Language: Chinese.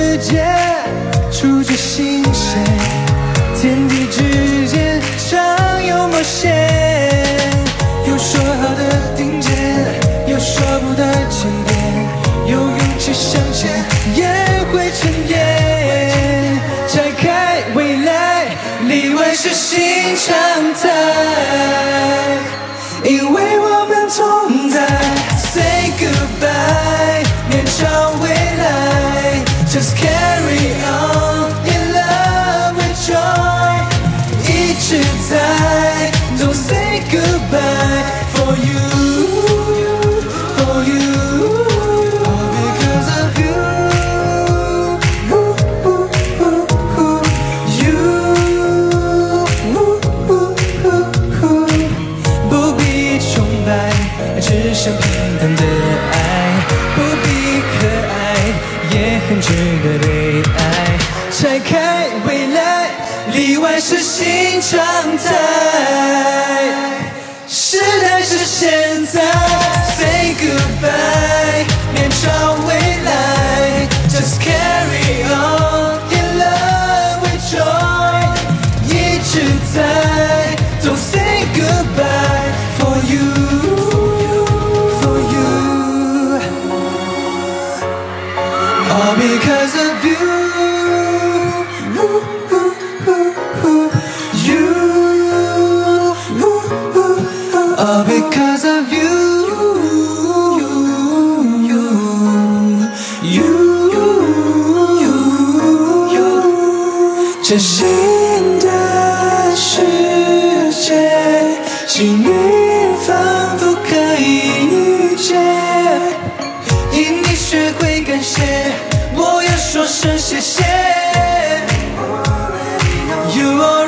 世界，触觉心弦，天地之间常有冒险。有说好的顶尖，有说不的千变，有勇气向前，也会沉淀。拆开未来，例外是新常态，因为我们同在。Say goodbye，面朝未 ，Just carry on in love with joy，一直在。Don't say goodbye for you, for you, all because of you. You 不必崇拜，只想平等的 很值得被爱。拆开未来，例外是新常态，崭新的世界，幸运仿佛可以预见。因你学会感谢，我要说声谢谢。You are